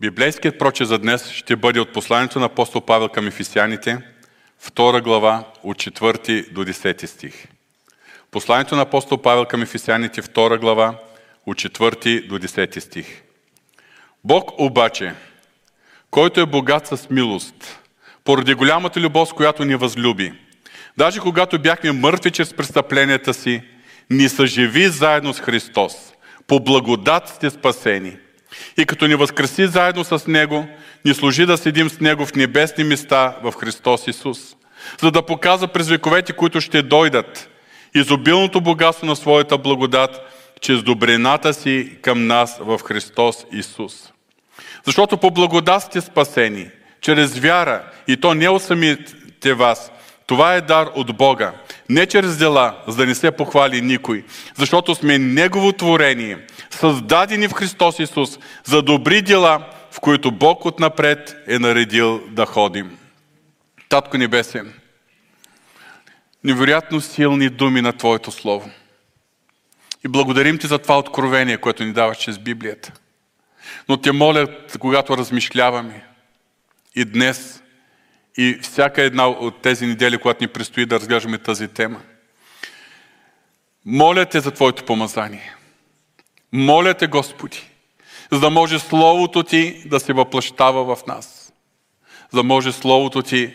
Библейският проче за днес ще бъде от посланието на апостол Павел към Ефисяните, 2 глава, от 4 до 10 стих. Посланието на апостол Павел към Ефисяните, 2 глава, от 4 до 10 стих. Бог обаче, който е богат с милост, поради голямата любов, с която ни възлюби, даже когато бяхме мъртви чрез престъпленията си, ни съживи заедно с Христос. По благодат сте спасени. И като ни възкреси заедно с Него, ни служи да седим с Него в небесни места в Христос Исус, за да показва през вековете, които ще дойдат, изобилното богатство на своята благодат, чрез добрината си към нас в Христос Исус. Защото по благодат сте спасени, чрез вяра, и то не от самите вас. Това е дар от Бога. Не чрез дела, за да не се похвали никой, защото сме Негово творение, създадени в Христос Исус за добри дела, в които Бог отнапред е наредил да ходим. Татко Небесен, невероятно силни думи на Твоето Слово. И благодарим Ти за това откровение, което ни даваш чрез Библията. Но Те моля, когато размишляваме и днес, и всяка една от тези недели, когато ни предстои да разглеждаме тази тема, моля Те за Твоето помазание. Моля Те, Господи, за да може Словото Ти да се въплащава в нас. За да може Словото Ти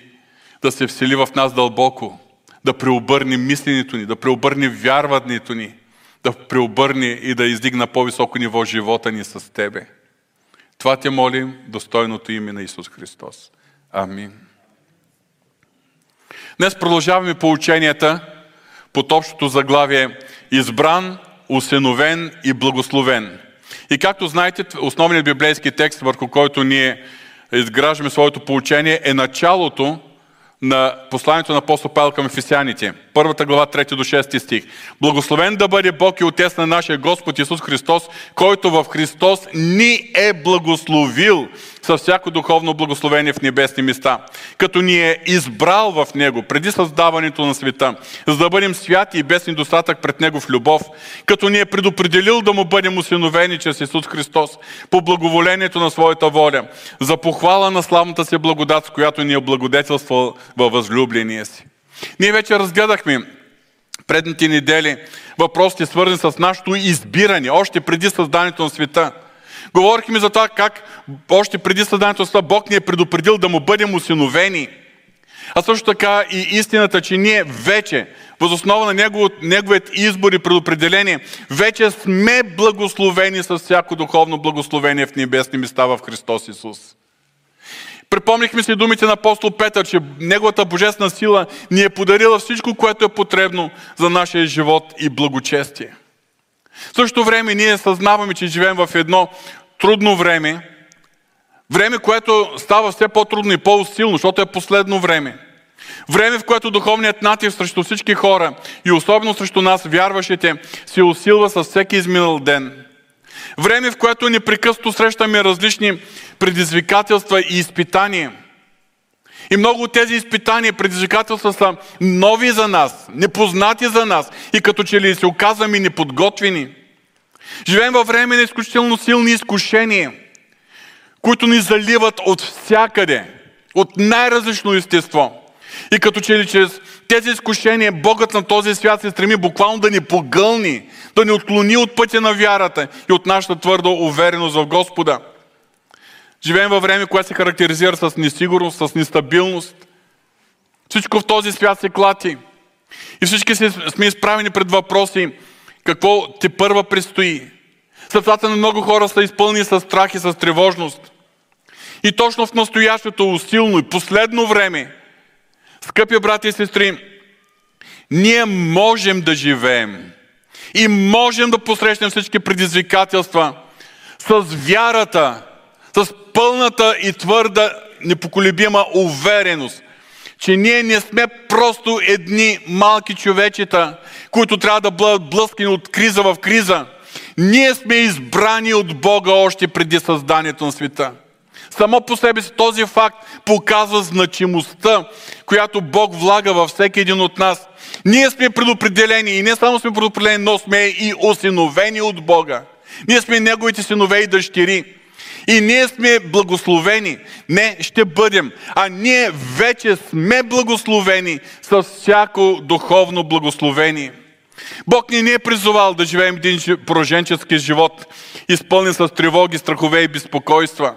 да се всели в нас дълбоко, да преобърне мисленето ни, да преобърне вярването ни, да преобърне и да издигна по-високо ниво живота ни с Тебе. Това те молим, достойното име на Исус Христос. Амин. Днес продължаваме поученията под общото заглавие Избран, усиновен и благословен. И както знаете, основният библейски текст, върху който ние изграждаме своето поучение, е началото на посланието на апостол Павел към Ефесяните. Първата глава, 3 до 6 стих. Благословен да бъде Бог и Отец на нашия Господ Исус Христос, който в Христос ни е благословил с всяко духовно благословение в небесни места, като ни е избрал в Него преди създаването на света, за да бъдем святи и без недостатък пред Него в любов, като ни е предопределил да му бъдем усиновени чрез Исус Христос по благоволението на своята воля, за похвала на славната си благодат, с която ни е благодетелствал във възлюбления си. Ние вече разгледахме предните недели въпросите, свързани с нашето избиране, още преди създанието на света. Говорихме за това как още преди създанието на Бог ни е предупредил да му бъдем усиновени. А също така и истината, че ние вече, възоснова на негов, неговият избор и предопределение, вече сме благословени с всяко духовно благословение в небесни места в Христос Исус. Припомнихме си думите на апостол Петър, че неговата божествена сила ни е подарила всичко, което е потребно за нашия живот и благочестие. В същото време ние съзнаваме, че живеем в едно трудно време, време, което става все по-трудно и по-силно, защото е последно време. Време, в което духовният натиск срещу всички хора и особено срещу нас, вярващите, се усилва с всеки изминал ден. Време, в което непрекъснато срещаме различни предизвикателства и изпитания. И много от тези изпитания предизвикателства са нови за нас, непознати за нас и като че ли се оказваме неподготвени. Живеем във време на изключително силни изкушения, които ни заливат от всякъде, от най-различно естество. И като че ли чрез тези изкушения Богът на този свят се стреми буквално да ни погълни, да ни отклони от пътя на вярата и от нашата твърда увереност в Господа. Живеем във време, което се характеризира с несигурност, с нестабилност. Всичко в този свят се клати. И всички сме изправени пред въпроси какво ти първа предстои. Сърцата на много хора са изпълни с страх и с тревожност. И точно в настоящото усилно и последно време, скъпи брати и сестри, ние можем да живеем и можем да посрещнем всички предизвикателства с вярата, с пълната и твърда, непоколебима увереност, че ние не сме просто едни малки човечета, които трябва да бъдат блъскани от криза в криза. Ние сме избрани от Бога още преди създанието на света. Само по себе си този факт показва значимостта, която Бог влага във всеки един от нас. Ние сме предопределени и не само сме предопределени, но сме и осиновени от Бога. Ние сме Неговите синове и дъщери. И ние сме благословени. Не ще бъдем, а ние вече сме благословени с всяко духовно благословение. Бог ни не е призовал да живеем един пораженчески живот, изпълнен с тревоги, страхове и безпокойства.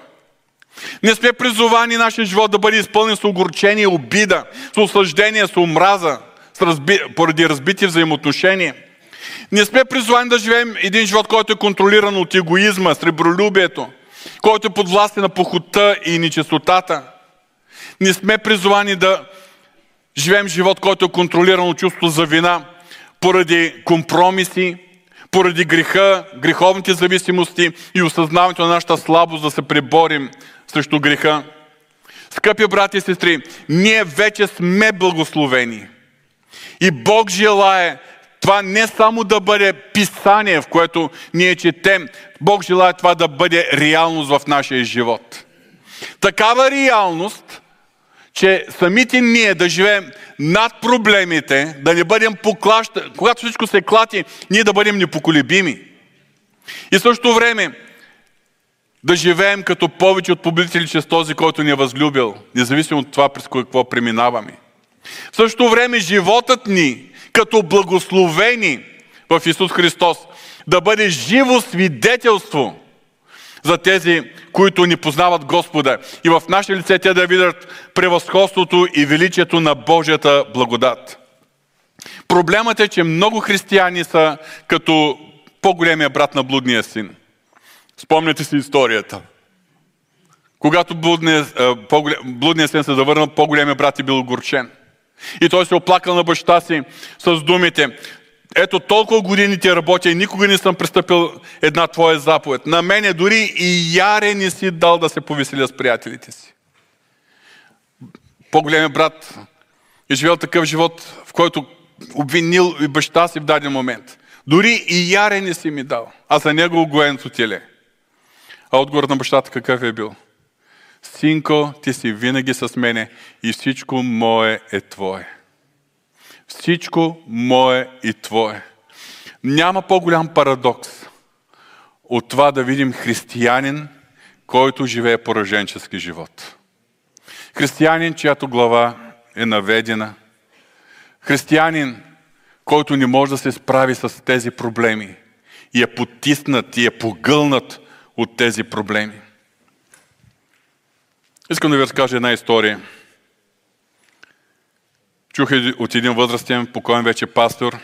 Не сме призовани нашия живот да бъде изпълнен с огорчение, обида, с осъждение, с омраза, с разби... поради разбити взаимоотношения. Не сме призвани да живеем един живот, който е контролиран от егоизма, сребролюбието, който е подвластен на похота и нечистотата. Не сме призвани да живеем живот, който е контролиран от чувство за вина, поради компромиси, поради греха, греховните зависимости и осъзнаването на нашата слабост да се преборим срещу греха. Скъпи брати и сестри, ние вече сме благословени. И Бог желае това не само да бъде писание, в което ние четем, Бог желая това да бъде реалност в нашия живот. Такава реалност, че самите ние да живеем над проблемите, да не бъдем поклаща, когато всичко се клати, ние да бъдем непоколебими. И същото време да живеем като повече от победители чрез този, който ни е възлюбил, независимо от това, през какво преминаваме. В същото време животът ни като благословени в Исус Христос, да бъде живо свидетелство за тези, които ни познават Господа. И в наше лице те да видят превъзходството и величието на Божията благодат. Проблемът е, че много християни са като по-големия брат на блудния син. Спомняте си историята. Когато блудният, блудният син се завърнал, по-големия брат е бил огорчен – и той се оплакал на баща си с думите, ето толкова години ти работя и никога не съм пристъпил една твоя заповед. На мене дори и яре не си дал да се повеселя с приятелите си. По-големият брат е живел такъв живот, в който обвинил и баща си в даден момент. Дори и яре не си ми дал, а за него огоеното теле. А отговор на бащата какъв е бил? Синко, ти си винаги с мене и всичко мое е Твое. Всичко мое и Твое. Няма по-голям парадокс от това да видим християнин, който живее пораженчески живот. Християнин, чиято глава е наведена. Християнин, който не може да се справи с тези проблеми и е потиснат и е погълнат от тези проблеми. Искам да ви разкажа една история. Чух от един възрастен, покоен вече пастор.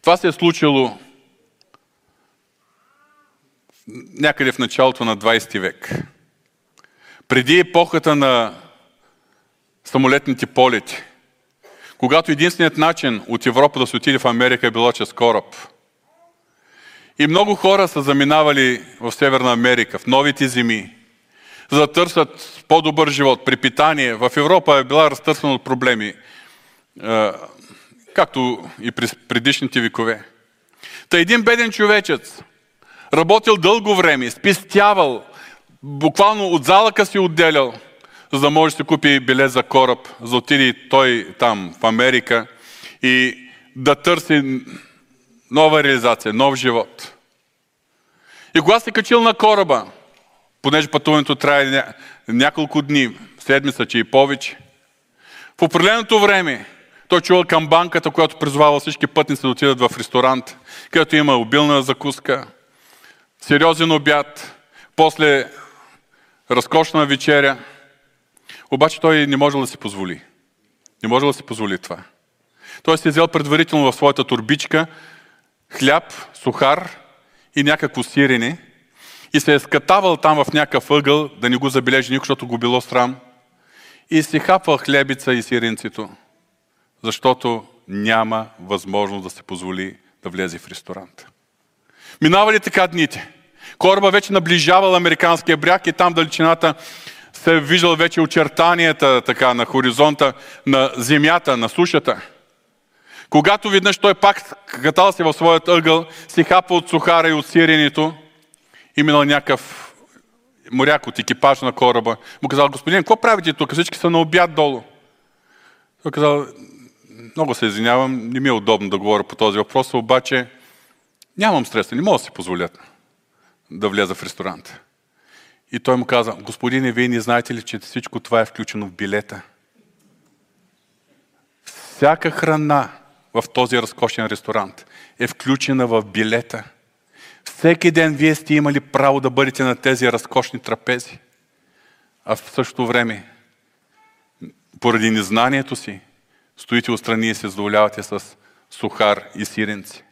Това се е случило някъде в началото на 20 век. Преди епохата на самолетните полети, когато единственият начин от Европа да се отиде в Америка е било чрез кораб. И много хора са заминавали в Северна Америка, в новите земи, за да търсят по-добър живот, припитание. В Европа е била разтърсена от проблеми, както и през предишните векове. Та един беден човечец, работил дълго време, спестявал, буквално от залъка си отделял, за да може да си купи билет за кораб, за да отиде той там в Америка и да търси нова реализация, нов живот. И когато се качил на кораба, понеже пътуването ня... няколко дни, седмица, че и повече. В определеното време той чувал към банката, която призвава всички пътници да отидат в ресторант, където има обилна закуска, сериозен обяд, после разкошна вечеря. Обаче той не можел да си позволи. Не можел да си позволи това. Той си е взел предварително в своята турбичка хляб, сухар и някакво сирене и се е скатавал там в някакъв ъгъл, да не го забележи никой, защото го било срам. И си хапвал хлебица и сиренцето, защото няма възможност да се позволи да влезе в ресторант. Минавали така дните. Кораба вече наближавал американския бряг и там далечината се е виждал вече очертанията така на хоризонта на земята, на сушата. Когато виднъж той пак катал се в своят ъгъл, си хапа от сухара и от сиренето, и минал някакъв моряк от екипаж на кораба. Му казал, господин, какво правите тук? Всички са на обяд долу. Той казал, много се извинявам, не ми е удобно да говоря по този въпрос, обаче нямам средства, не мога да си позволят да вляза в ресторант. И той му каза, господине, вие не знаете ли, че всичко това е включено в билета? Всяка храна в този разкошен ресторант е включена в билета. Всеки ден вие сте имали право да бъдете на тези разкошни трапези. А в същото време, поради незнанието си, стоите отстрани и се задоволявате с сухар и сиренци.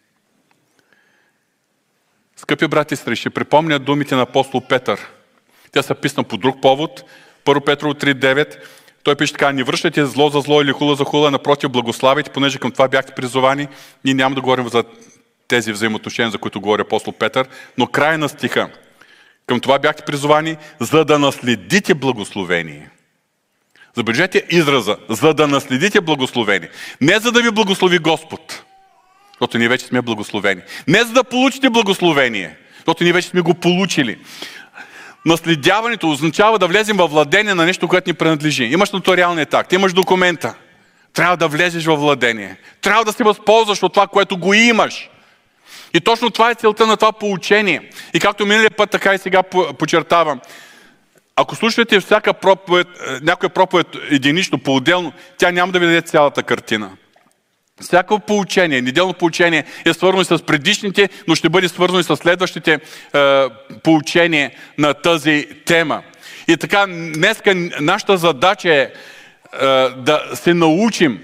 Скъпи брати и сестри, ще припомня думите на апостол Петър. Тя са писана по друг повод. Първо Петрово 3.9. Той пише така, не връщайте зло за зло или хула за хула, напротив, благославите, понеже към това бяхте призовани. Ние няма да говорим за тези взаимоотношения, за които говори апостол Петър, но край на стиха. Към това бяхте призовани, за да наследите благословение. Забележете израза, за да наследите благословение. Не за да ви благослови Господ, защото ние вече сме благословени. Не за да получите благословение, защото ние вече сме го получили. Наследяването означава да влезем във владение на нещо, което ни принадлежи. Имаш нотариалния акт, имаш документа. Трябва да влезеш във владение. Трябва да се възползваш от това, което го имаш. И точно това е целта на това поучение. И както миналия път, така и сега подчертавам. Ако слушате всяка проповед, е, някоя проповед единично, по-отделно, тя няма да ви даде цялата картина. Всяко поучение, неделно поучение е свързано и с предишните, но ще бъде свързано и с следващите е, поучения на тази тема. И така, днеска нашата задача е, е да се научим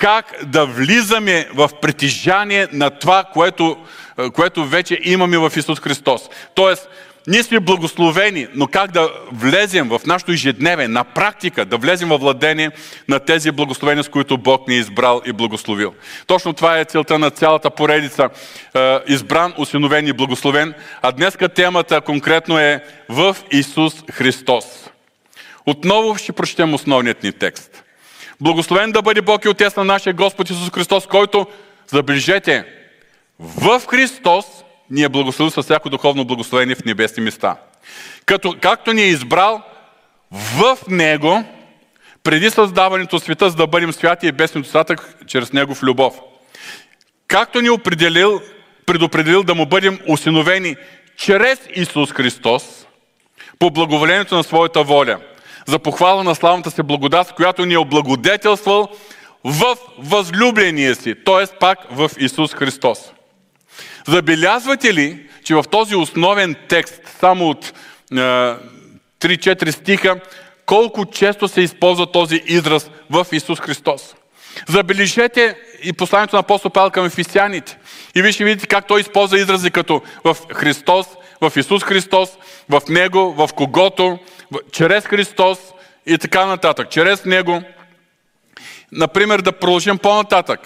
как да влизаме в притежание на това, което, е, което вече имаме в Исус Христос. Тоест, ние сме благословени, но как да влезем в нашото ежедневие, на практика, да влезем във владение на тези благословения, с които Бог ни е избрал и благословил. Точно това е целта на цялата поредица. Е, избран, усиновен и благословен. А днеска темата конкретно е в Исус Христос. Отново ще прочетем основният ни текст. Благословен да бъде Бог и Отец на нашия Господ Исус Христос, който, забележете, в Христос ни е благословил с всяко духовно благословение в небесни места. Като, както ни е избрал в Него, преди създаването света, за да бъдем святи и без недостатък чрез Него в любов. Както ни определил, предопределил да му бъдем усиновени чрез Исус Христос, по благоволението на своята воля, за похвала на славната си благодат, която ни е облагодетелствал в възлюбления си, т.е. пак в Исус Христос. Забелязвате ли, че в този основен текст, само от е, 3-4 стиха, колко често се използва този израз в Исус Христос? Забележете и посланието на апостол Павел към ефисяните. И вие ще видите как той използва изрази като в Христос, в Исус Христос, в Него, в когото, чрез Христос и така нататък. Чрез Него. Например, да продължим по-нататък.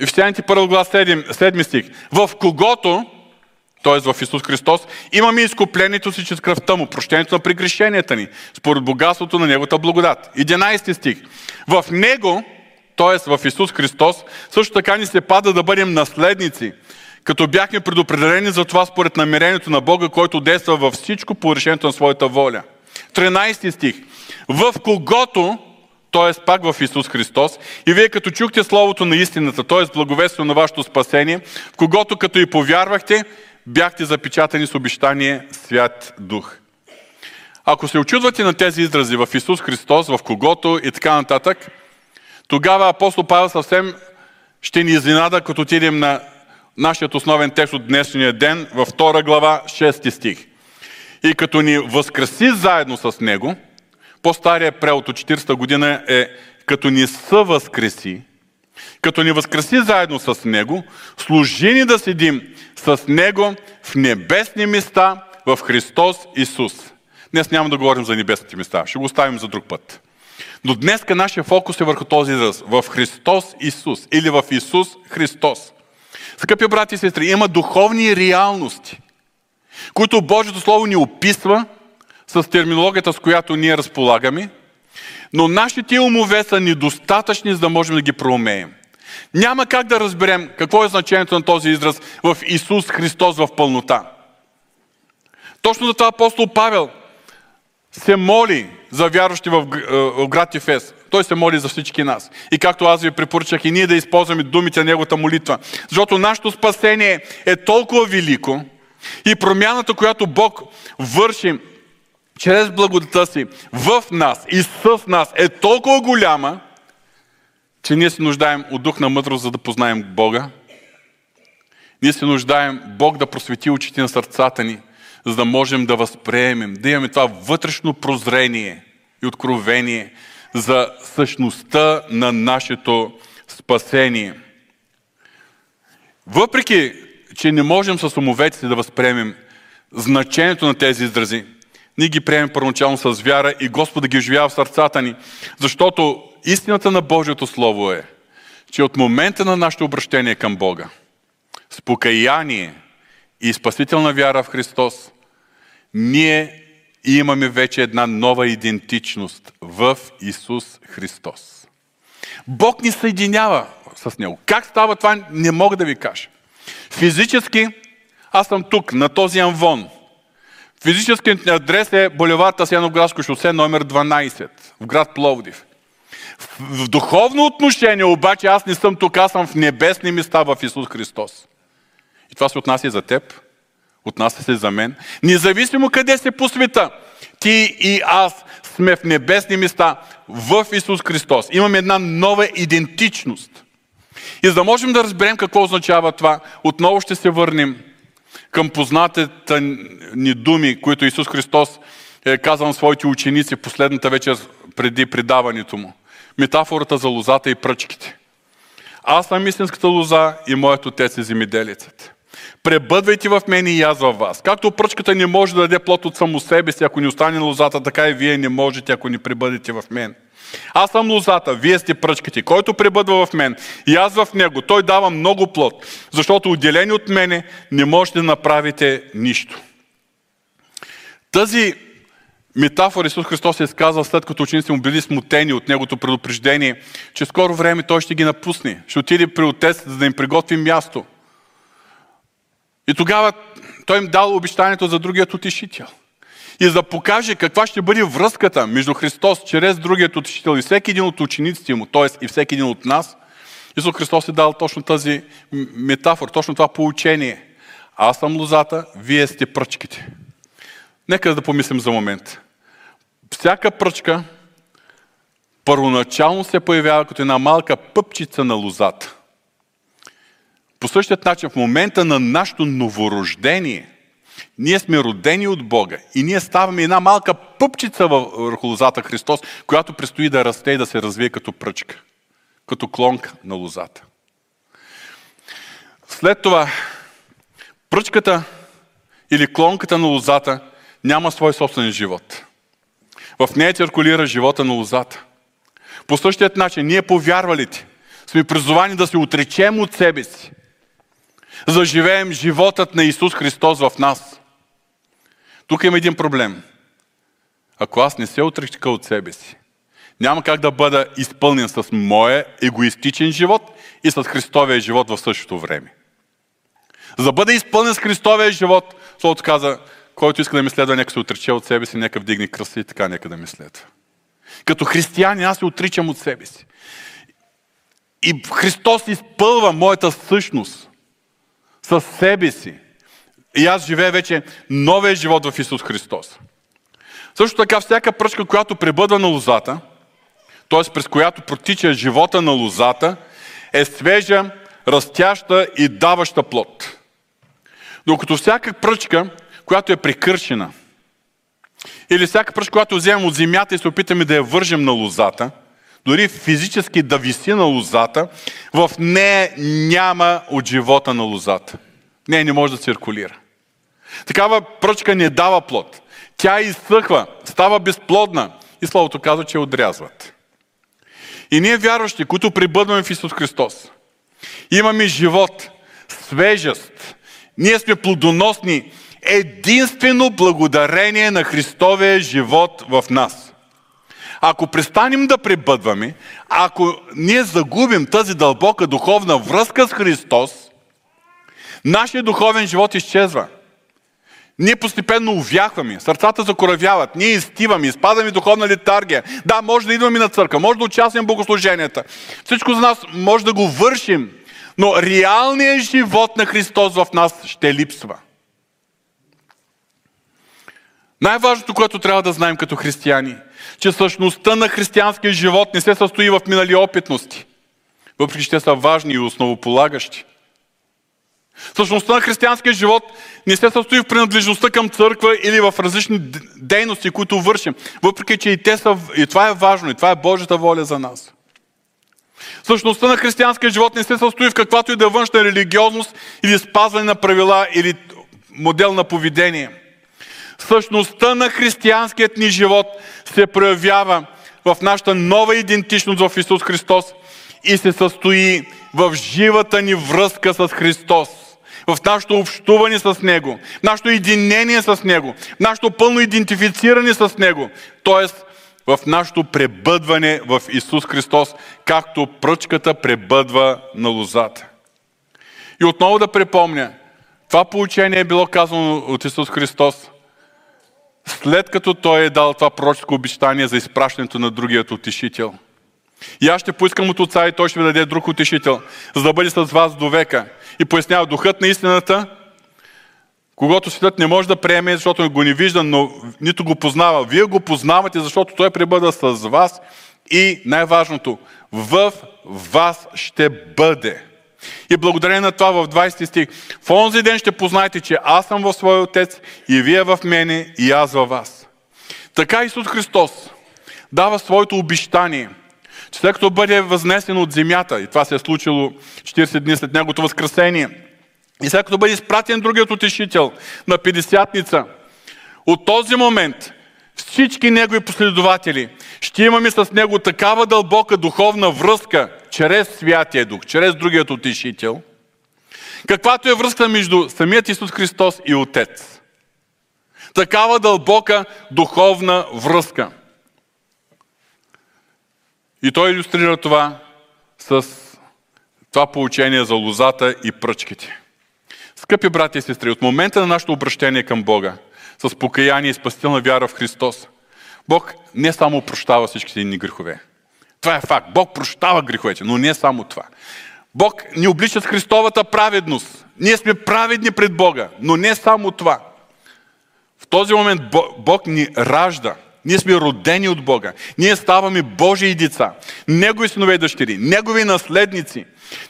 Ефесяните 1 глава 7, 7 стих. В когото, т.е. в Исус Христос, имаме изкуплението си чрез кръвта му, прощението на прегрешенията ни, според богатството на Неговата благодат. 11 стих. В Него, т.е. в Исус Христос, също така ни се пада да бъдем наследници, като бяхме предопределени за това според намерението на Бога, който действа във всичко по решението на своята воля. 13 стих. В когото, т.е. пак в Исус Христос. И вие като чухте Словото на истината, т.е. благовестието на вашето спасение, в когото като и повярвахте, бяхте запечатани с обещание Свят Дух. Ако се очудвате на тези изрази в Исус Христос, в когото и така нататък, тогава апостол Павел съвсем ще ни изненада, като отидем на нашият основен текст от днешния ден, във 2 глава, 6 стих. И като ни възкраси заедно с Него, по-стария превод от 40-та година е като ни съвъзкреси, като ни възкреси заедно с Него, служи ни да седим с Него в небесни места в Христос Исус. Днес няма да говорим за небесните места, ще го оставим за друг път. Но днес нашия фокус е върху този израз. В Христос Исус или в Исус Христос. Скъпи брати и сестри, има духовни реалности, които Божието Слово ни описва с терминологията, с която ние разполагаме, но нашите умове са недостатъчни, за да можем да ги проумеем. Няма как да разберем какво е значението на този израз в Исус Христос в пълнота. Точно за това апостол Павел се моли за вярващи в град Ефес. Той се моли за всички нас. И както аз ви препоръчах и ние да използваме думите на неговата молитва. Защото нашето спасение е толкова велико и промяната, която Бог върши чрез благодата си в нас и с нас е толкова голяма, че ние се нуждаем от дух на мъдрост, за да познаем Бога. Ние се нуждаем Бог да просвети очите на сърцата ни, за да можем да възприемем, да имаме това вътрешно прозрение и откровение за същността на нашето спасение. Въпреки, че не можем с умовете си да възприемем значението на тези изрази, ние ги приемем първоначално с вяра и Господ да ги оживява в сърцата ни, защото истината на Божието Слово е, че от момента на нашето обращение към Бога, с покаяние и спасителна вяра в Христос, ние имаме вече една нова идентичност в Исус Христос. Бог ни съединява с Него. Как става това, не мога да ви кажа. Физически, аз съм тук, на този анвон. Физическият адрес е булевард Асяноградско шосе номер 12 в град Пловдив. В духовно отношение обаче аз не съм тук, аз съм в небесни места в Исус Христос. И това се отнася и за теб, отнася се за мен. Независимо къде се по света, ти и аз сме в небесни места в Исус Христос. Имаме една нова идентичност. И за да можем да разберем какво означава това, отново ще се върнем към познатите ни думи, които Исус Христос е казал на своите ученици последната вечер преди предаването му. Метафората за лозата и пръчките. Аз съм истинската лоза и моят отец е земеделецът. Пребъдвайте в мен и аз във вас. Както пръчката не може да даде плод от само себе си, ако не остане лозата, така и вие не можете, ако не пребъдете в мен. Аз съм лозата, вие сте пръчките. Който пребъдва в мен и аз в него, той дава много плод, защото отделени от мене не можете да направите нищо. Тази метафора Исус Христос е изказал след като учениците му били смутени от негото предупреждение, че скоро време той ще ги напусне. Ще отиде при Отец, за да им приготви място. И тогава той им дал обещанието за другият утешител. И за да покаже каква ще бъде връзката между Христос чрез другият утешител и всеки един от учениците му, т.е. и всеки един от нас, Исус Христос е дал точно тази метафора, точно това поучение. Аз съм лозата, вие сте пръчките. Нека да помислим за момент. Всяка пръчка първоначално се появява като една малка пъпчица на лозата. По същия начин, в момента на нашето новорождение, ние сме родени от Бога и ние ставаме една малка пъпчица върху лозата Христос, която предстои да расте и да се развие като пръчка, като клонка на лозата. След това, пръчката или клонката на лозата няма свой собствен живот. В нея циркулира живота на лозата. По същият начин, ние повярвалите сме призовани да се отречем от себе си, за живеем животът на Исус Христос в нас. Тук има един проблем. Ако аз не се отрека от себе си, няма как да бъда изпълнен с моя егоистичен живот и с Христовия живот в същото време. За да бъда изпълнен с Христовия живот, Словото каза, който иска да ми следва, нека се отрече от себе си, нека вдигне кръста и така нека да ми следва. Като християни аз се отричам от себе си. И Христос изпълва моята същност със себе си. И аз живея вече новия живот в Исус Христос. Също така, всяка пръчка, която пребъдва на лозата, т.е. през която протича живота на лозата, е свежа, растяща и даваща плод. Докато всяка пръчка, която е прекършена, или всяка пръчка, която вземем от земята и се опитаме да я вържем на лозата, дори физически да виси на лозата, в нея няма от живота на лозата. Не, не може да циркулира. Такава пръчка не дава плод. Тя изсъхва, става безплодна и Словото казва, че отрязват. И ние вярващи, които прибъдваме в Исус Христос, имаме живот, свежест, ние сме плодоносни единствено благодарение на Христовия живот в нас. Ако престанем да пребъдваме, ако ние загубим тази дълбока духовна връзка с Христос, нашия духовен живот изчезва. Ние постепенно увяхваме, сърцата закоравяват, ние изтиваме, изпадаме в духовна литаргия. Да, може да идваме на църква, може да участваме в богослуженията. Всичко за нас може да го вършим, но реалният живот на Христос в нас ще липсва. Най-важното, което трябва да знаем като християни, че същността на християнския живот не се състои в минали опитности, въпреки че те са важни и основополагащи. Същността на християнския живот не се състои в принадлежността към църква или в различни дейности, които вършим, въпреки че и, те са, и това е важно, и това е Божията воля за нас. Същността на християнския живот не се състои в каквато и да е външна религиозност или спазване на правила или модел на поведение. Същността на християнският ни живот се проявява в нашата нова идентичност в Исус Христос и се състои в живата ни връзка с Христос в нашето общуване с Него, в нашето единение с Него, в нашето пълно идентифициране с Него, т.е. в нашето пребъдване в Исус Христос, както пръчката пребъдва на лозата. И отново да припомня, това получение е било казано от Исус Христос, след като Той е дал това пророческо обещание за изпращането на другият утешител. И аз ще поискам от Отца и Той ще ви даде друг утешител, за да бъде с вас до века. И пояснява духът на истината, когато светът не може да приеме, защото го не вижда, но нито го познава. Вие го познавате, защото Той пребъда с вас и най-важното, в вас ще бъде. И благодарение на това в 20 стих, в онзи ден ще познаете, че аз съм в своя Отец и вие в мене и аз във вас. Така Исус Христос дава своето обещание, че след като бъде възнесен от земята, и това се е случило 40 дни след Неговото възкресение, и след като бъде изпратен другият утешител на 50-ница, от този момент всички Негови последователи ще имаме с Него такава дълбока духовна връзка чрез Святия Дух, чрез другият утешител, каквато е връзка между самият Исус Христос и Отец. Такава дълбока духовна връзка. И той иллюстрира това с това получение за лозата и пръчките. Скъпи брати и сестри, от момента на нашето обращение към Бога, с покаяние и спасителна вяра в Христос, Бог не само прощава всичките ни грехове. Това е факт. Бог прощава греховете, но не само това. Бог ни облича с Христовата праведност. Ние сме праведни пред Бога, но не само това. В този момент Бог ни ражда. Ние сме родени от Бога. Ние ставаме Божии деца. Негови синове и дъщери. Негови наследници.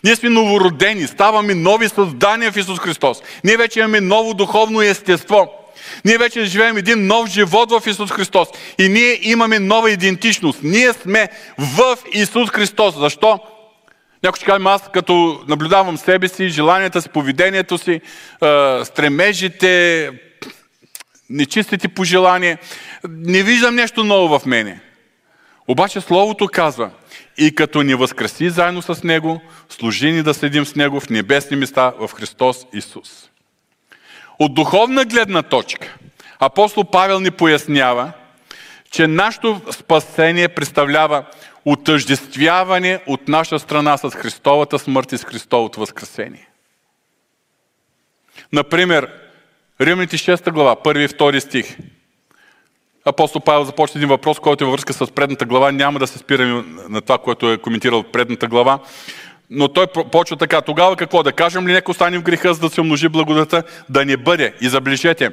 Ние сме новородени. Ставаме нови създания в Исус Христос. Ние вече имаме ново духовно естество. Ние вече живеем един нов живот в Исус Христос. И ние имаме нова идентичност. Ние сме в Исус Христос. Защо? Някой ще каже, аз като наблюдавам себе си, желанията си, поведението си, стремежите, нечистите пожелания, не виждам нещо ново в мене. Обаче Словото казва, и като ни възкреси заедно с Него, служи ни да седим с Него в небесни места в Христос Исус. От духовна гледна точка, апостол Павел ни пояснява, че нашето спасение представлява отъждествяване от наша страна с Христовата смърт и с Христовото възкресение. Например, Римните 6 глава, 1 и 2 стих. Апостол Павел започва един въпрос, който е във връзка с предната глава. Няма да се спираме на това, което е коментирал предната глава. Но той почва така. Тогава какво? Да кажем ли нека остане в греха, за да се умножи благодата? Да не бъде. И забележете,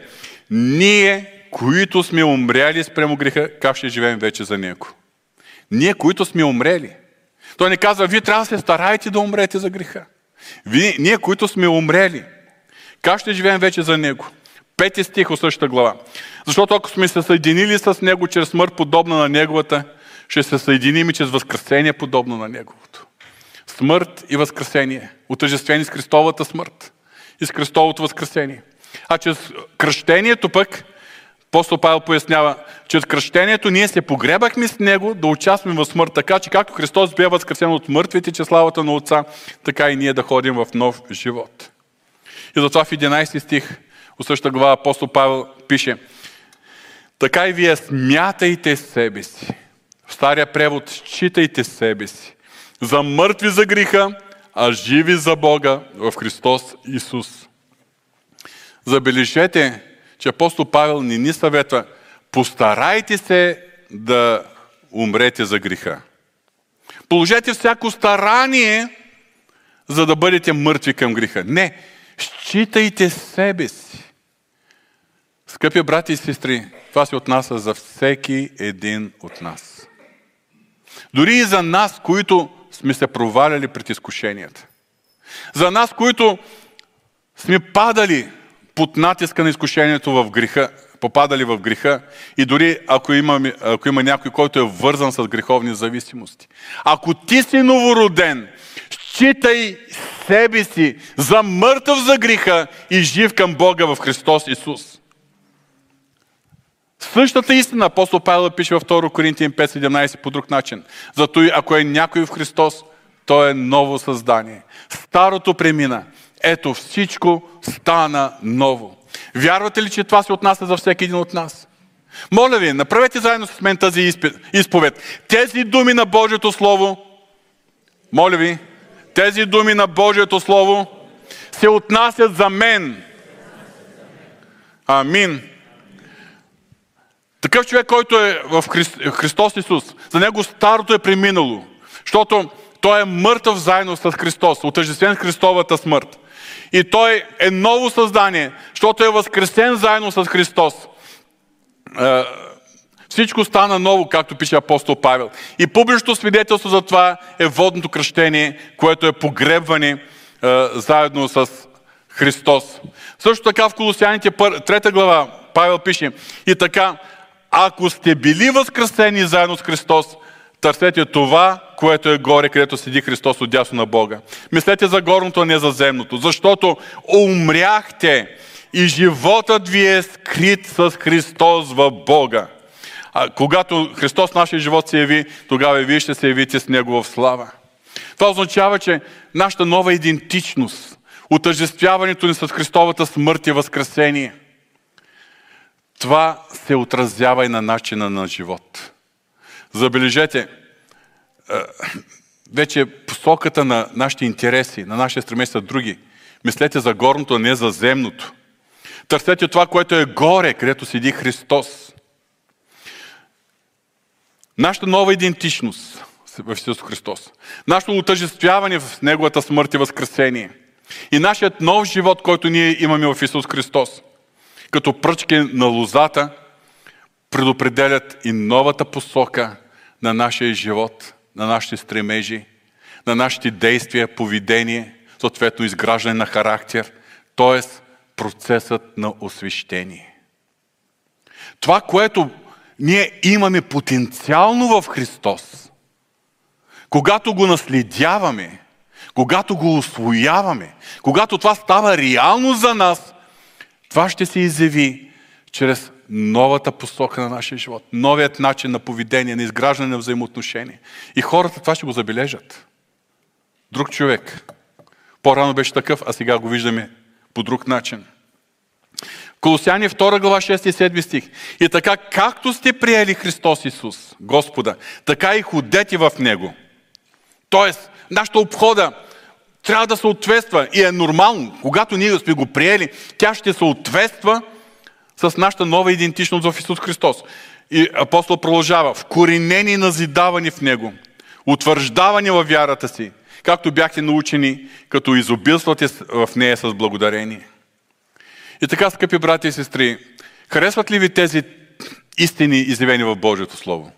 ние, които сме умряли спрямо греха, как ще живеем вече за него? Ние, които сме умрели. Той не казва, вие трябва да се стараете да умрете за греха. Вие, ние, които сме умрели, как ще живеем вече за него? Пети стих от същата глава. Защото ако сме се съединили с Него чрез смърт, подобна на Неговата, ще се съединим и чрез възкресение, подобно на Неговото. Смърт и възкресение. Отъжествени с Христовата смърт и с Христовото възкресение. А чрез кръщението пък, Апостол Павел пояснява, чрез кръщението ние се погребахме с Него да участваме в смърт, така че както Христос бе възкресен от мъртвите, че славата на Отца, така и ние да ходим в нов живот. И затова в 11 стих от същата глава апостол Павел пише Така и вие смятайте себе си. В стария превод считайте себе си. За мъртви за греха, а живи за Бога в Христос Исус. Забележете, че апостол Павел не ни съветва постарайте се да умрете за греха. Положете всяко старание, за да бъдете мъртви към греха. Не, считайте себе си. Скъпи брати и сестри, това се отнася за всеки един от нас. Дори и за нас, които сме се проваляли пред изкушенията. За нас, които сме падали под натиска на изкушението в греха, попадали в греха и дори ако има, ако има някой, който е вързан с греховни зависимости. Ако ти си новороден, считай себе си за мъртъв за греха и жив към Бога в Христос Исус. Същата истина апостол Павел пише във 2 Коринтиен 5.17 по друг начин. Зато и ако е някой в Христос, то е ново създание. Старото премина. Ето всичко стана ново. Вярвате ли, че това се отнася за всеки един от нас? Моля ви, направете заедно с мен тази изповед. Тези думи на Божието Слово, моля ви, тези думи на Божието Слово се отнасят за мен. Амин. Такъв човек, който е в Христос Исус, за него старото е преминало, защото той е мъртъв заедно с Христос, отъждествен Христовата смърт. И той е ново създание, защото е възкресен заедно с Христос. Е, всичко стана ново, както пише апостол Павел. И публичното свидетелство за това е водното кръщение, което е погребване е, заедно с Христос. Също така в Колосяните, трета глава, Павел пише, и така, ако сте били възкресени заедно с Христос, търсете това, което е горе, където седи Христос от дясно на Бога. Мислете за горното, а не за земното, защото умряхте и животът ви е скрит с Христос в Бога. А когато Христос нашия живот се яви, тогава и вие ще се явите с Него в слава. Това означава, че нашата нова идентичност, отъждествяването ни с Христовата смърт и възкресение, това се отразява и на начина на живот. Забележете, вече посоката на нашите интереси, на нашите стремежи са други. Мислете за горното, а не за земното. Търсете това, което е горе, където седи Христос. Нашата нова идентичност в Исус Христос. Нашето отъжествяване в Неговата смърт и възкресение. И нашият нов живот, който ние имаме в Исус Христос. Като пръчки на лозата, предопределят и новата посока на нашия живот, на нашите стремежи, на нашите действия, поведение, съответно изграждане на характер, т.е. процесът на освещение. Това, което ние имаме потенциално в Христос, когато го наследяваме, когато го освояваме, когато това става реално за нас, това ще се изяви чрез новата посока на нашия живот, новият начин на поведение, на изграждане на взаимоотношения. И хората това ще го забележат. Друг човек. По-рано беше такъв, а сега го виждаме по друг начин. Колосяни 2 глава 6 и 7 стих. И така, както сте приели Христос Исус, Господа, така и ходете в Него. Тоест, нашата обхода трябва да съответства и е нормално. Когато ние сме го приели, тя ще съответства с нашата нова идентичност в Исус Христос. И апостол продължава, вкоренени, назидавани в Него, утвърждавани във вярата си, както бяхте научени, като изобилствате в нея с благодарение. И така, скъпи брати и сестри, харесват ли ви тези истини, изявени в Божието Слово?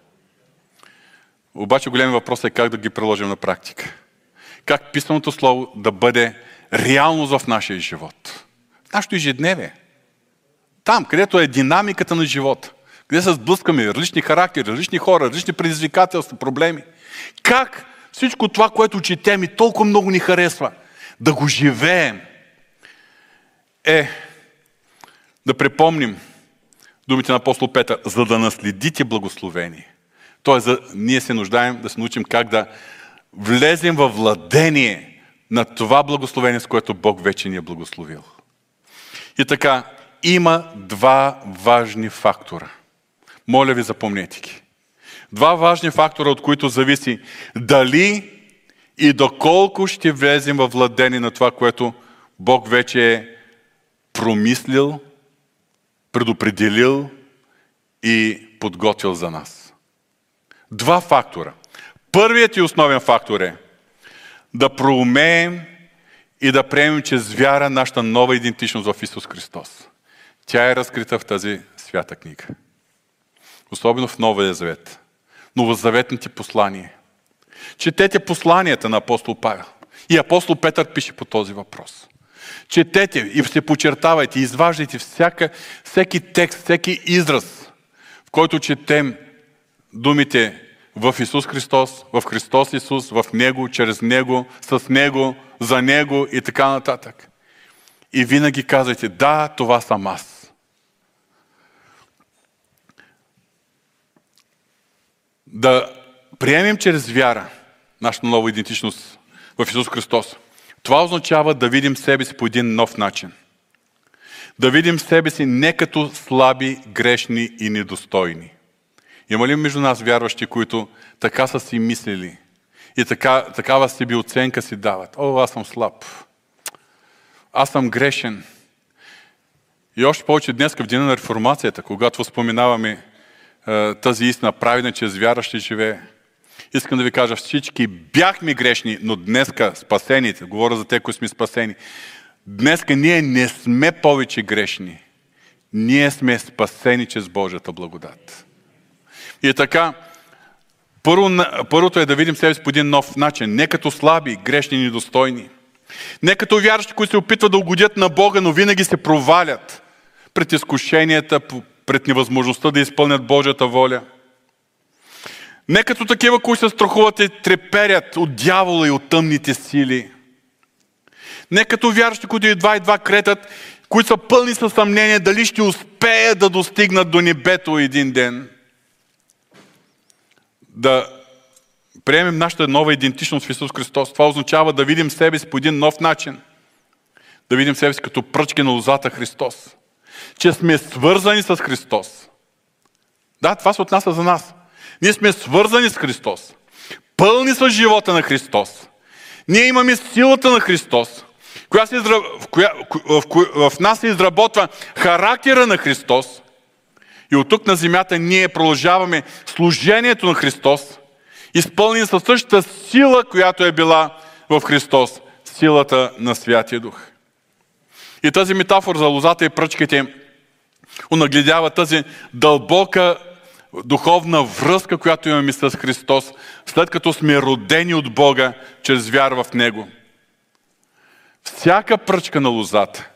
Обаче голям въпрос е как да ги приложим на практика. Как писаното Слово да бъде реалност в нашия живот. Нашето ежедневие. Там, където е динамиката на живота. Къде се сблъскаме различни характери, различни хора, различни предизвикателства, проблеми. Как всичко това, което четем и толкова много ни харесва, да го живеем, е да припомним думите на апостол Петър, за да наследите благословение. Тоест, ние се нуждаем да се научим как да влезем във владение на това благословение, с което Бог вече ни е благословил. И така, има два важни фактора. Моля ви, запомнете ги. Два важни фактора, от които зависи дали и доколко ще влезем във владение на това, което Бог вече е промислил, предопределил и подготвил за нас. Два фактора. Първият и основен фактор е да проумеем и да приемем чрез вяра нашата нова идентичност в Исус Христос. Тя е разкрита в тази свята книга. Особено в Новия Завет. Новозаветните послания. Четете посланията на апостол Павел. И апостол Петър пише по този въпрос. Четете и се почертавайте, изваждайте всяка, всеки текст, всеки израз, в който четем думите в Исус Христос, в Христос Исус, в Него, чрез Него, с Него, за Него и така нататък. И винаги казвайте, да, това съм аз. Да приемем чрез вяра нашата нова идентичност в Исус Христос. Това означава да видим себе си по един нов начин. Да видим себе си не като слаби, грешни и недостойни. Има ли между нас вярващи, които така са си мислили и така, такава себе оценка си дават? О, аз съм слаб. Аз съм грешен. И още повече днес в дена на реформацията, когато споменаваме е, тази истина, праведна, че с вяра живее. Искам да ви кажа, всички бяхме грешни, но днеска спасените, говоря за те, които сме спасени, днеска ние не сме повече грешни. Ние сме спасени чрез Божията благодат. И така, първо, първото е да видим себе си по един нов начин. Не като слаби, грешни, недостойни. Не като вярващи, които се опитват да угодят на Бога, но винаги се провалят пред изкушенията, пред невъзможността да изпълнят Божията воля. Не като такива, които се страхуват и треперят от дявола и от тъмните сили. Не като вярващи, които едва едва кретат, които са пълни със съмнение дали ще успеят да достигнат до небето един ден. Да приемем нашата нова идентичност в Исус Христос. Това означава да видим себе си по един нов начин. Да видим себе си като пръчки на лозата Христос че сме свързани с Христос. Да, това се отнася за нас. Ние сме свързани с Христос. Пълни с живота на Христос. Ние имаме силата на Христос, коя в, коя... в, в, в нас се изработва характера на Христос. И от тук на земята ние продължаваме служението на Христос, изпълнени със същата сила, която е била в Христос, силата на Святия Дух. И тази метафора за лозата и пръчките унагледява тази дълбока духовна връзка, която имаме с Христос, след като сме родени от Бога чрез вяра в Него. Всяка пръчка на лозата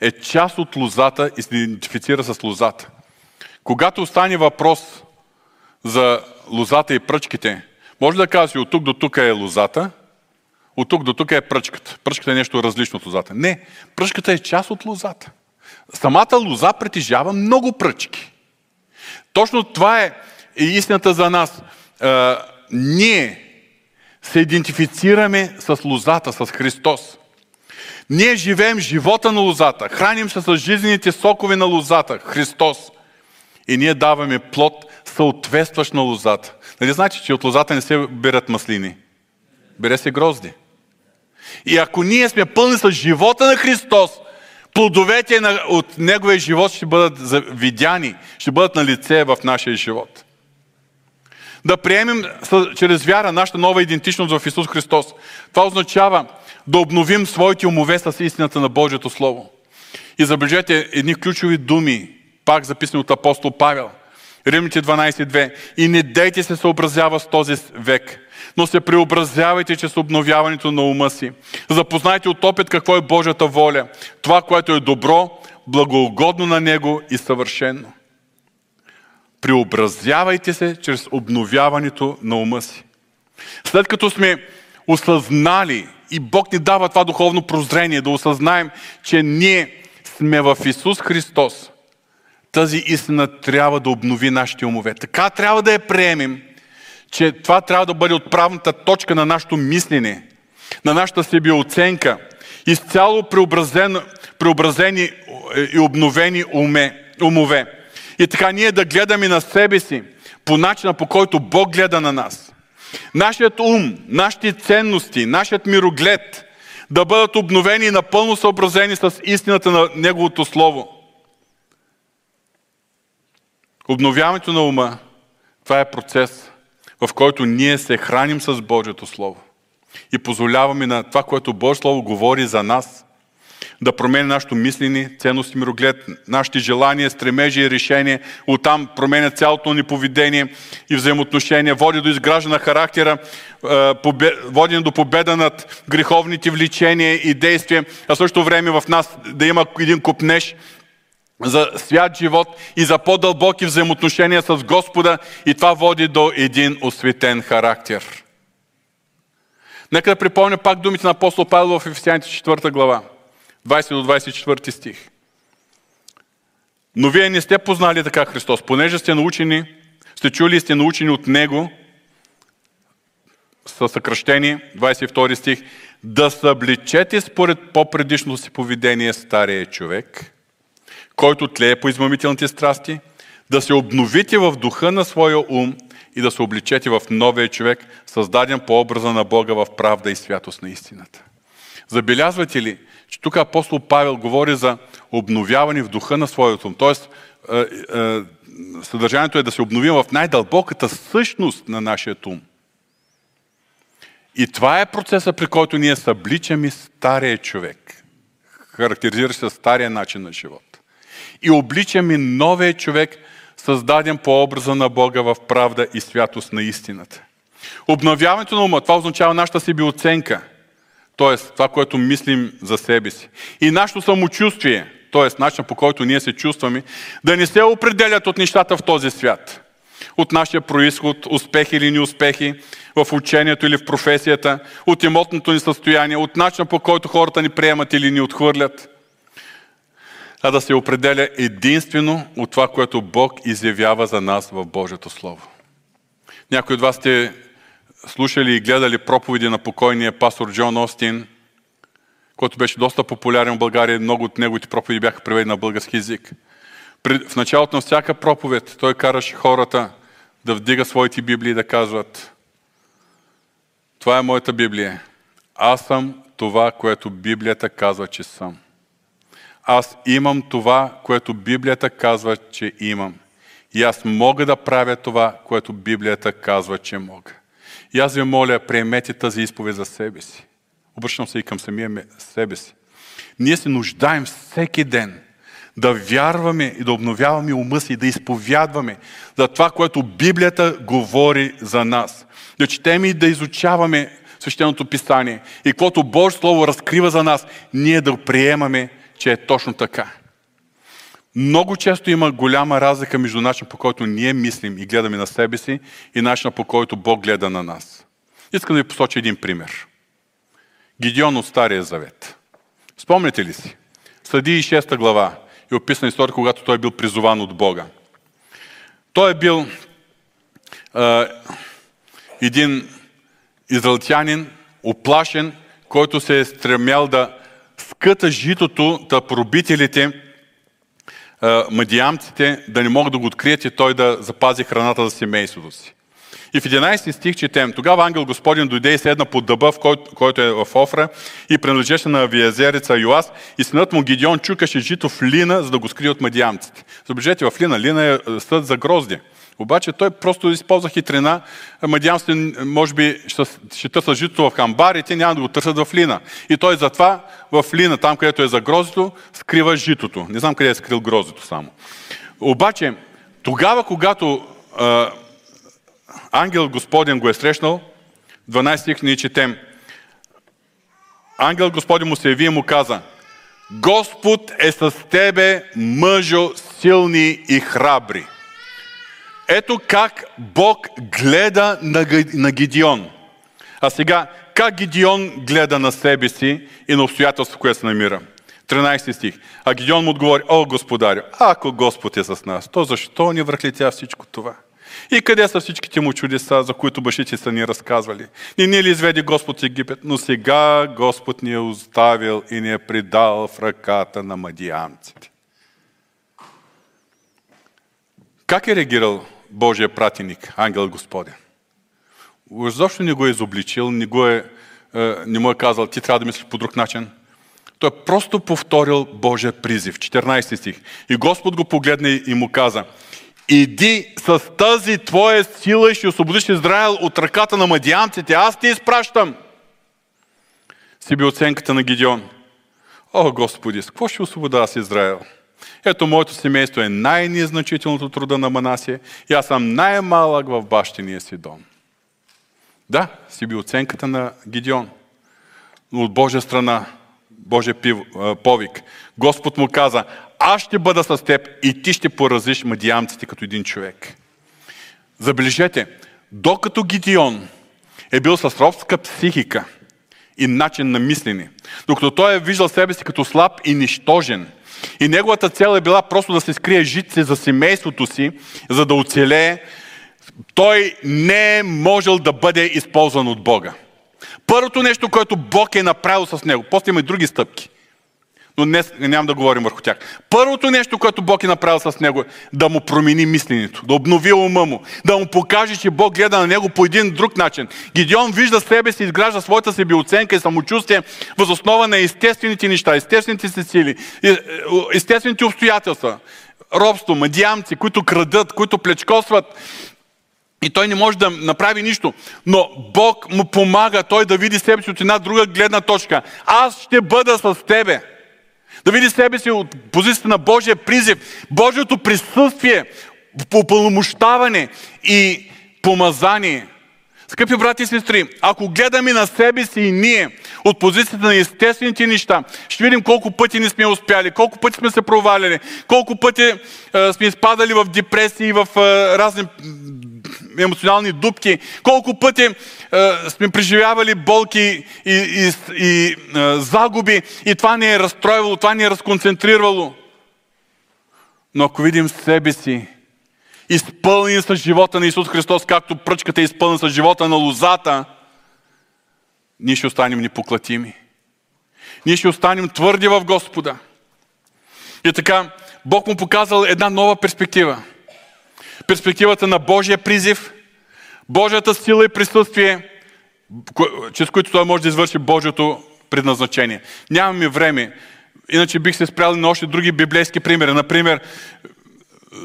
е част от лозата и се идентифицира с лозата. Когато остане въпрос за лозата и пръчките, може да кажеш от тук до тук е лозата – от тук до тук е пръчката. Пръчката е нещо различно от лозата. Не, пръчката е част от лозата. Самата лоза притежава много пръчки. Точно това е истината за нас. А, ние се идентифицираме с лозата, с Христос. Ние живеем живота на лозата, храним се с жизнените сокове на лозата, Христос. И ние даваме плод, съответстващ на лозата. Нали знаете, че от лозата не се берат маслини? Бере се грозди. И ако ние сме пълни с живота на Христос, плодовете от Неговия живот ще бъдат видяни, ще бъдат на лице в нашия живот. Да приемем чрез вяра нашата нова идентичност в Исус Христос. Това означава да обновим своите умове с истината на Божието Слово. И забележете едни ключови думи, пак записани от апостол Павел. Римните 12.2. И не дейте се съобразява с този век, но се преобразявайте чрез обновяването на ума си. Запознайте от опит какво е Божията воля, това, което е добро, благоугодно на Него и съвършено. Преобразявайте се чрез обновяването на ума си. След като сме осъзнали и Бог ни дава това духовно прозрение, да осъзнаем, че ние сме в Исус Христос, тази истина трябва да обнови нашите умове. Така трябва да я приемем, че това трябва да бъде отправната точка на нашето мислене, на нашата себеоценка, изцяло преобразени и обновени уме, умове. И така ние да гледаме на себе си по начина по който Бог гледа на нас. Нашият ум, нашите ценности, нашият мироглед да бъдат обновени и напълно съобразени с истината на Неговото Слово. Обновяването на ума, това е процес, в който ние се храним с Божието Слово и позволяваме на това, което Божието Слово говори за нас, да променя нашето мислене, ценност и мироглед, нашите желания, стремежи и решения. Оттам променя цялото ни поведение и взаимоотношения, води до изграждане на характера, води до победа над греховните влечения и действия, а също време в нас да има един купнеж за свят живот и за по-дълбоки взаимоотношения с Господа и това води до един осветен характер. Нека да припомня пак думите на апостол Павел в Ефесяните 4 глава, 20 до 24 стих. Но вие не сте познали така Христос, понеже сте научени, сте чули и сте научени от Него, със съкръщение, 22 стих, да събличете според по-предишното си поведение стария човек, който тлее по измамителните страсти, да се обновите в духа на своя ум и да се обличете в новия човек, създаден по образа на Бога в правда и святост на истината. Забелязвате ли, че тук апостол Павел говори за обновяване в духа на своето ум. Тоест, е, е, съдържанието е да се обновим в най-дълбоката същност на нашия ум. И това е процеса, при който ние събличаме стария човек, характеризиращ се стария начин на живот. И обличаме новия човек, създаден по образа на Бога в правда и святост на истината. Обновяването на ума, това означава нашата себе оценка, т.е. това, което мислим за себе си. И нашето самочувствие, т.е. начин по който ние се чувстваме, да не се определят от нещата в този свят. От нашия происход, успехи или неуспехи, в учението или в професията, от имотното ни състояние, от начина по който хората ни приемат или ни отхвърлят – а да се определя единствено от това, което Бог изявява за нас в Божието Слово. Някои от вас сте слушали и гледали проповеди на покойния пастор Джон Остин, който беше доста популярен в България. Много от неговите проповеди бяха преведени на български язик. В началото на всяка проповед той караше хората да вдига своите библии и да казват това е моята Библия. Аз съм това, което Библията казва, че съм аз имам това, което Библията казва, че имам. И аз мога да правя това, което Библията казва, че мога. И аз ви моля, приемете тази изповед за себе си. Обръщам се и към самия себе си. Ние се нуждаем всеки ден да вярваме и да обновяваме ума си, да изповядваме за това, което Библията говори за нас. Да четем и да изучаваме свещеното писание. И което Божие Слово разкрива за нас, ние да приемаме че е точно така. Много често има голяма разлика между начина по който ние мислим и гледаме на себе си и начина по който Бог гледа на нас. Искам да ви посоча един пример. Гидеон от Стария Завет. Спомняте ли си? Съди и 6 глава е описана история, когато той е бил призован от Бога. Той е бил е, един израелтянин, оплашен, който се е стремял да скъта житото, да пробителите, мадиамците, да не могат да го открият и той да запази храната за семейството си. И в 11 стих четем, тогава ангел Господин дойде и седна под дъба, в който, който е в Офра и принадлежеше на Виазерица Йоас и синът му Гидеон чукаше жито в лина, за да го скрие от мадиамците. Забележете, в лина, лина е съд за грозди. Обаче той просто използва хитрина. Мадиамците, може би, ще, търсят жито в хамбарите, няма да го търсят в лина. И той затова в лина, там където е за грозито, скрива житото. Не знам къде е скрил грозито само. Обаче, тогава, когато а, ангел Господен го е срещнал, 12 стих ни четем, ангел Господен му се яви и му каза, Господ е с тебе, мъжо, силни и храбри. Ето как Бог гледа на Гидион. А сега, как Гидион гледа на себе си и на обстоятелство, което се намира? 13 стих. А Гидион му отговори, о господарю, ако Господ е с нас, то защо ни връхлетя всичко това? И къде са всичките му чудеса, за които бащите са ни разказвали? Не ни ли изведи Господ Египет? Но сега Господ ни е оставил и ни е предал в ръката на мадиамците. Как е реагирал Божия пратеник, ангел Господен. Защо не го е изобличил, не, го е, е, не му е казал, ти трябва да мислиш по друг начин? Той е просто повторил Божия призив. 14 стих. И Господ го погледна и му каза, иди с тази твоя сила и ще освободиш Израел от ръката на мадианците. Аз ти изпращам. Си би оценката на Гидеон. О, Господи, с какво ще освобода аз Израел? Ето, моето семейство е най-незначителното труда на Манасия и аз съм най-малък в бащиния си дом. Да, си би оценката на Гидеон. Но от Божия страна, Божия повик, Господ му каза, аз ще бъда с теб и ти ще поразиш мадиамците като един човек. Забележете, докато Гидеон е бил с робска психика и начин на мислене, докато той е виждал себе си като слаб и нищожен, и неговата цел е била просто да се скрие житце за семейството си, за да оцелее, той не е можел да бъде използван от Бога. Първото нещо, което Бог е направил с него, после има и други стъпки, но днес нямам да говорим върху тях. Първото нещо, което Бог е направил с него, да му промени мисленето, да обнови ума му, да му покаже, че Бог гледа на него по един друг начин. Гидеон вижда себе си, изгражда своята себе оценка и самочувствие възоснова на естествените неща, естествените си сили, е, естествените обстоятелства. Робство, мадиамци, които крадат, които плечкосват, и той не може да направи нищо. Но Бог му помага той да види себе си от една друга гледна точка. Аз ще бъда с тебе. Да види себе си от позицията на Божия призив, Божието присъствие, попълномощаване и помазание. Скъпи брати и сестри, ако гледаме на себе си и ние от позицията на естествените неща, ще видим колко пъти не сме успяли, колко пъти сме се проваляли, колко пъти е, сме изпадали в депресии, в е, разни емоционални дупки, колко пъти е, сме преживявали болки и, и, и е, загуби и това ни е разстроивало, това ни е разконцентрирало. Но ако видим себе си, изпълнени с живота на Исус Христос, както пръчката е изпълнена с живота на лозата, ние ще останем непоклатими. Ние ще останем твърди в Господа. И така, Бог му показал една нова перспектива – перспективата на Божия призив, Божията сила и присъствие, чрез които той може да извърши Божието предназначение. Нямаме време. Иначе бих се спрял на още други библейски примери. Например,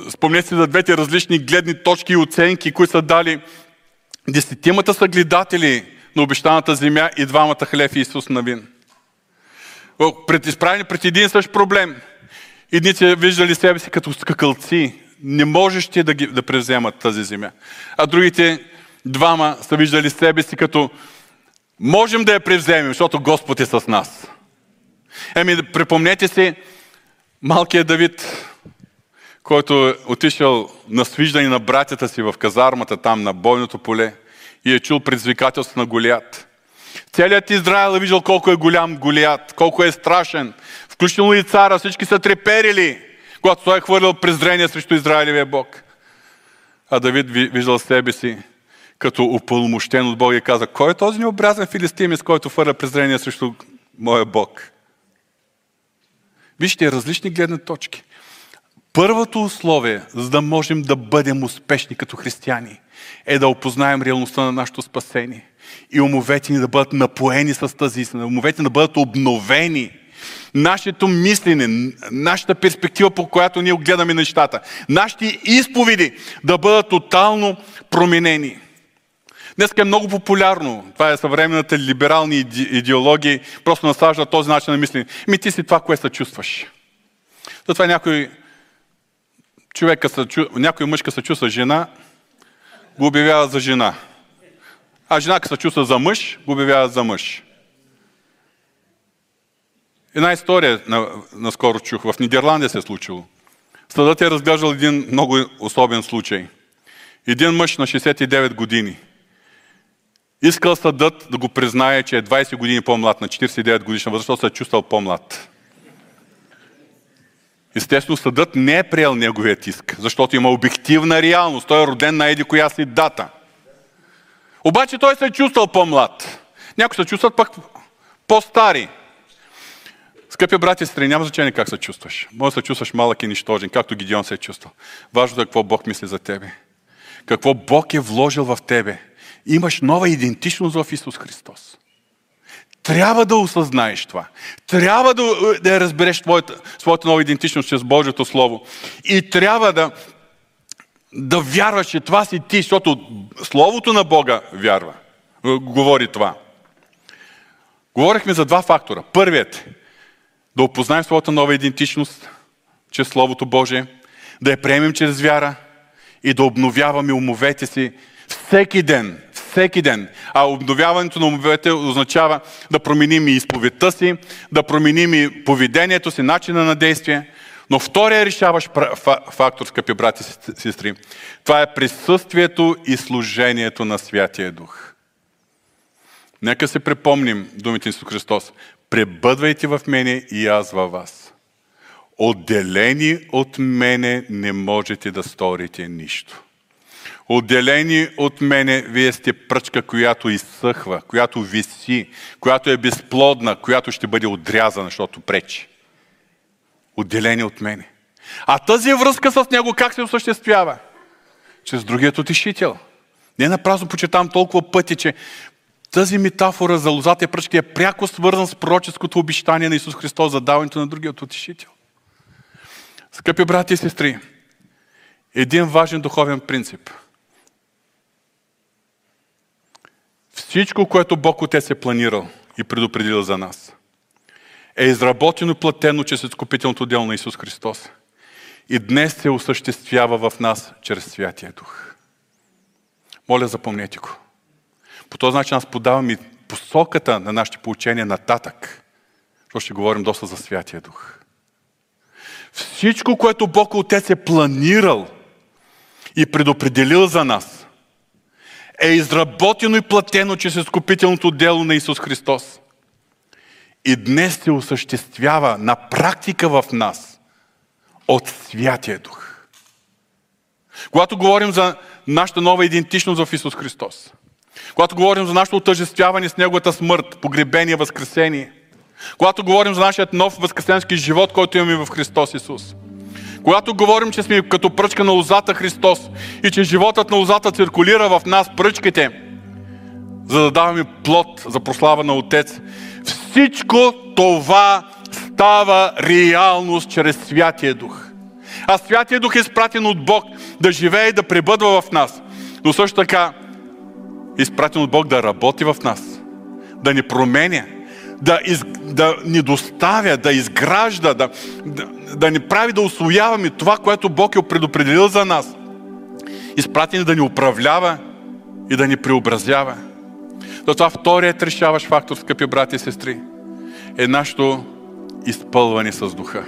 спомнете си за двете различни гледни точки и оценки, които са дали десетимата съгледатели на обещаната земя и двамата хлев Исус Навин. Пред, изправени пред един същ проблем. Едните виждали себе си като скакалци, не можеш ти да, ги, да превземат тази земя. А другите двама са виждали себе си като можем да я превземем, защото Господ е с нас. Еми, припомнете си малкият Давид, който е отишъл на свиждане на братята си в казармата там на бойното поле и е чул предизвикателство на Голият. Целият Израел е виждал колко е голям Голият, колко е страшен. Включително и цара, всички са треперили когато той е хвърлял презрение срещу Израилевия Бог. А Давид виждал себе си като упълномощен от Бога и каза, кой е този необрязан филистимец, който хвърля презрение срещу моя Бог? Вижте, различни гледни точки. Първото условие, за да можем да бъдем успешни като християни, е да опознаем реалността на нашето спасение. И умовете ни да бъдат напоени с тази истина, умовете ни да бъдат обновени нашето мислене, нашата перспектива, по която ние гледаме нещата, нашите изповеди да бъдат тотално променени. Днес е много популярно. Това е съвременната либерални идеологии. Просто насажда този начин на мислене. Ми ти си това, което се чувстваш. Затова някой човека, някой мъжка се чувства жена, го обявява за жена. А жена, се чувства за мъж, го обявява за мъж. Една история наскоро чух. В Нидерландия се е случило. Съдът е разглеждал един много особен случай. Един мъж на 69 години. Искал съдът да го признае, че е 20 години по-млад, на 49 годишна възраст, се е чувствал по-млад. Естествено, съдът не е приел неговият иск, защото има обективна реалност. Той е роден на еди коя си дата. Обаче той се е чувствал по-млад. Някои се чувстват пък по-стари. Скъпи брати и сестри, няма значение как се чувстваш. Може да се чувстваш малък и нищожен, както Гидеон се е чувствал. Важното е какво Бог мисли за тебе. Какво Бог е вложил в тебе. Имаш нова идентичност в Исус Христос. Трябва да осъзнаеш това. Трябва да, да разбереш твоята, своята нова идентичност чрез Божието Слово. И трябва да, да вярваш, че това си ти, защото Словото на Бога вярва. Говори това. Говорихме за два фактора. Първият да опознаем своята нова идентичност чрез Словото Божие, да я приемем чрез вяра и да обновяваме умовете си всеки ден, всеки ден. А обновяването на умовете означава да променим и изповедта си, да променим и поведението си, начина на действие. Но втория решаващ фактор, скъпи брати и сестри, това е присъствието и служението на Святия Дух. Нека се припомним думите на Христос. Пребъдвайте в мене и аз във вас. Отделени от мене не можете да сторите нищо. Отделени от мене, вие сте пръчка, която изсъхва, която виси, която е безплодна, която ще бъде отрязана, защото пречи. Отделени от мене. А тази връзка с него как се осъществява? Чрез другият утешител. Не напразно почетам толкова пъти, че тази метафора за лозата и пръчки е пряко свързан с пророческото обещание на Исус Христос за даването на другият утешител. Скъпи брати и сестри, един важен духовен принцип. Всичко, което Бог Отец е планирал и предопределил за нас, е изработено и платено чрез изкупителното дело на Исус Христос. И днес се осъществява в нас чрез Святия Дух. Моля, запомнете го. По този начин аз подавам и посоката на нашите поучения нататък. Защото ще говорим доста за Святия Дух. Всичко, което Бог Отец е планирал и предопределил за нас, е изработено и платено чрез изкупителното дело на Исус Христос. И днес се осъществява на практика в нас от Святия Дух. Когато говорим за нашата нова идентичност в Исус Христос, когато говорим за нашето отъжествяване с Неговата смърт, погребение, възкресение, когато говорим за нашия нов възкресенски живот, който имаме в Христос Исус, когато говорим, че сме като пръчка на лозата Христос и че животът на лозата циркулира в нас, пръчките, за да даваме плод за прослава на Отец, всичко това става реалност чрез Святия Дух. А Святия Дух е изпратен от Бог да живее и да пребъдва в нас. Но също така изпратен от Бог да работи в нас, да ни променя, да, из, да ни доставя, да изгражда, да, да, да ни прави да освояваме това, което Бог е предопределил за нас. Изпратен да ни управлява и да ни преобразява. Затова вторият решаващ фактор, скъпи брати и сестри, е нашето изпълване с духа.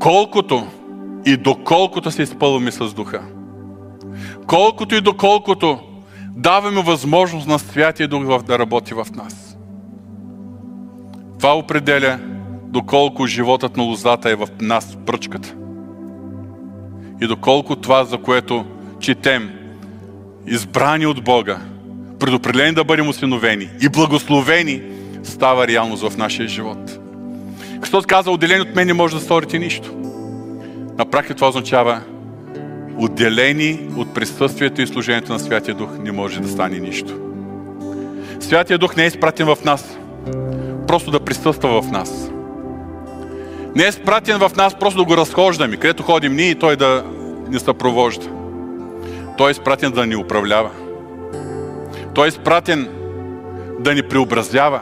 Колкото и доколкото се изпълваме с духа, колкото и доколкото даваме възможност на Святия Дух да работи в нас. Това определя доколко животът на лозата е в нас, пръчката. И доколко това, за което четем, избрани от Бога, предопределени да бъдем осиновени и благословени, става реалност в нашия живот. Христос каза, отделени от мен не може да сторите нищо. На практика това означава отделени от присъствието и служението на Святия Дух, не може да стане нищо. Святия Дух не е изпратен в нас, просто да присъства в нас. Не е изпратен в нас просто да го разхождаме, където ходим ние и Той да ни съпровожда. Той е изпратен да ни управлява. Той е изпратен да ни преобразява.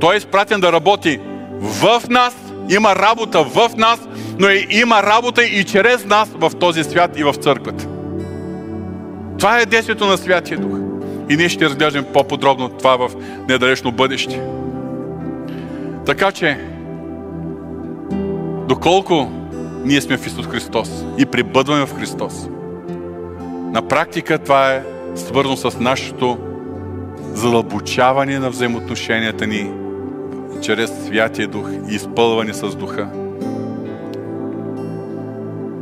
Той е изпратен да работи в нас, има работа в нас, но е, има работа и чрез нас в този свят и в църквата. Това е действието на Святия Дух. И ние ще разглеждаме по-подробно това в недалечно бъдеще. Така че, доколко ние сме в Исус Христос и прибъдваме в Христос, на практика това е свързано с нашето задълбочаване на взаимоотношенията ни чрез Святия Дух и изпълване с Духа.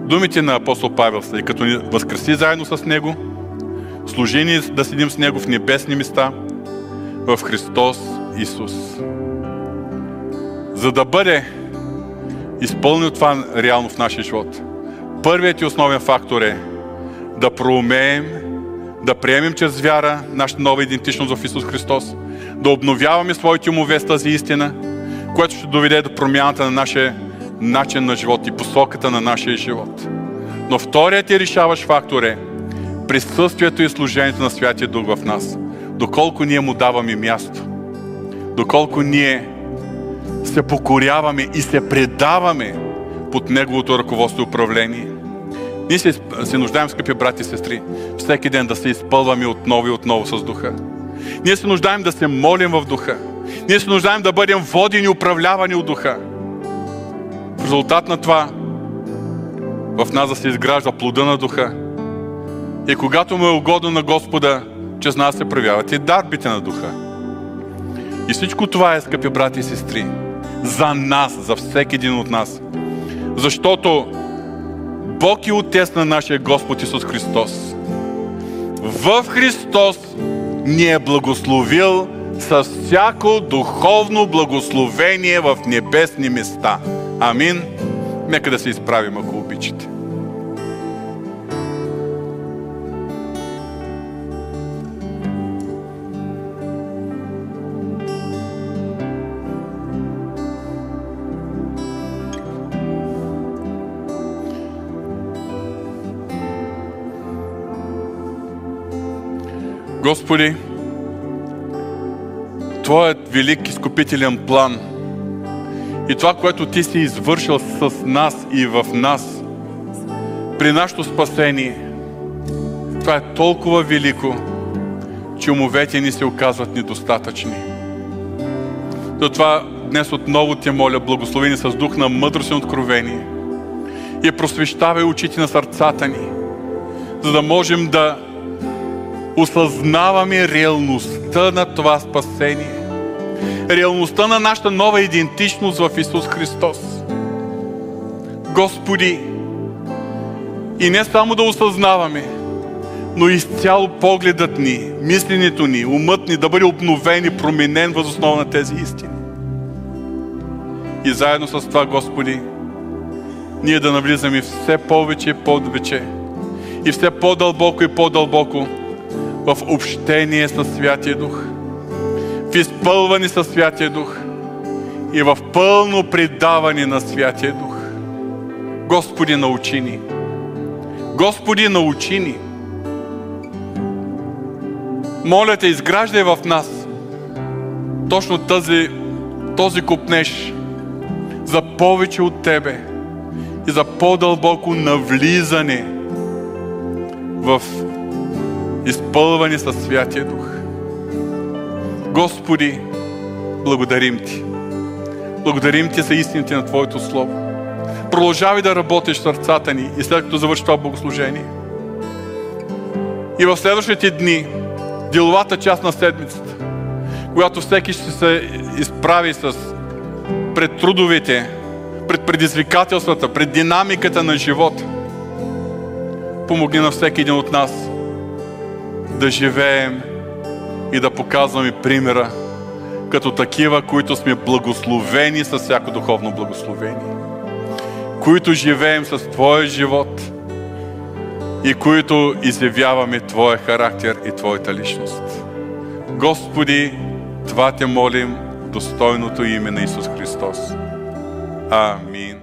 Думите на апостол Павел са и като ни възкреси заедно с Него, служи ни да седим с Него в небесни места, в Христос Исус. За да бъде изпълнено това реално в нашия живот, първият и основен фактор е да проумеем, да приемем чрез вяра нашата нова идентичност в Исус Христос, да обновяваме своите умове с тази истина, което ще доведе до промяната на нашия начин на живот и посоката на нашия живот. Но вторият и решаващ фактор е присъствието и служението на Святия Дух в нас. Доколко ние му даваме място. Доколко ние се покоряваме и се предаваме под Неговото ръководство и управление. Ние се, се нуждаем, скъпи брати и сестри, всеки ден да се изпълваме отново и отново с духа. Ние се нуждаем да се молим в духа. Ние се нуждаем да бъдем водени и управлявани от духа. В резултат на това в нас да се изгражда плода на духа. И когато му е угодно на Господа, чрез нас се проявяват и дарбите на духа. И всичко това е, скъпи брати и сестри, за нас, за всеки един от нас. Защото Бог е Отец на нашия Господ Исус Христос. В Христос ни е благословил с всяко духовно благословение в небесни места. Амин. Нека да се изправим, ако обичате. Господи, Твоят велик изкупителен план и това, което Ти си извършил с нас и в нас при нашето спасение, това е толкова велико, че умовете ни се оказват недостатъчни. Затова днес отново те моля, благословени с дух на мъдрост и откровение и просвещавай очите на сърцата ни, за да можем да осъзнаваме реалността на това спасение. Реалността на нашата нова идентичност в Исус Христос. Господи, и не само да осъзнаваме, но изцяло погледът ни, мисленето ни, умът ни да бъде обновен и променен въз основа на тези истини. И заедно с това, Господи, ние да навлизаме все повече и повече и все по-дълбоко и по-дълбоко в общение с Святия Дух, в изпълване с Святия Дух и в пълно предаване на Святия Дух. Господи, научи ни. Господи, научи ни. Моля те, изграждай в нас точно тази, този купнеж за повече от Тебе и за по-дълбоко навлизане в изпълвани със Святия Дух. Господи, благодарим Ти. Благодарим Ти за истините на Твоето Слово. Продължавай да работиш сърцата ни и след като завърши това богослужение. И в следващите дни, деловата част на седмицата, когато всеки ще се изправи с пред трудовите, пред предизвикателствата, пред динамиката на живота, помогни на всеки един от нас – да живеем и да показваме примера като такива, които сме благословени с всяко духовно благословение, които живеем с Твоя живот и които изявяваме Твоя характер и Твоята личност. Господи, това те молим достойното име на Исус Христос. Амин.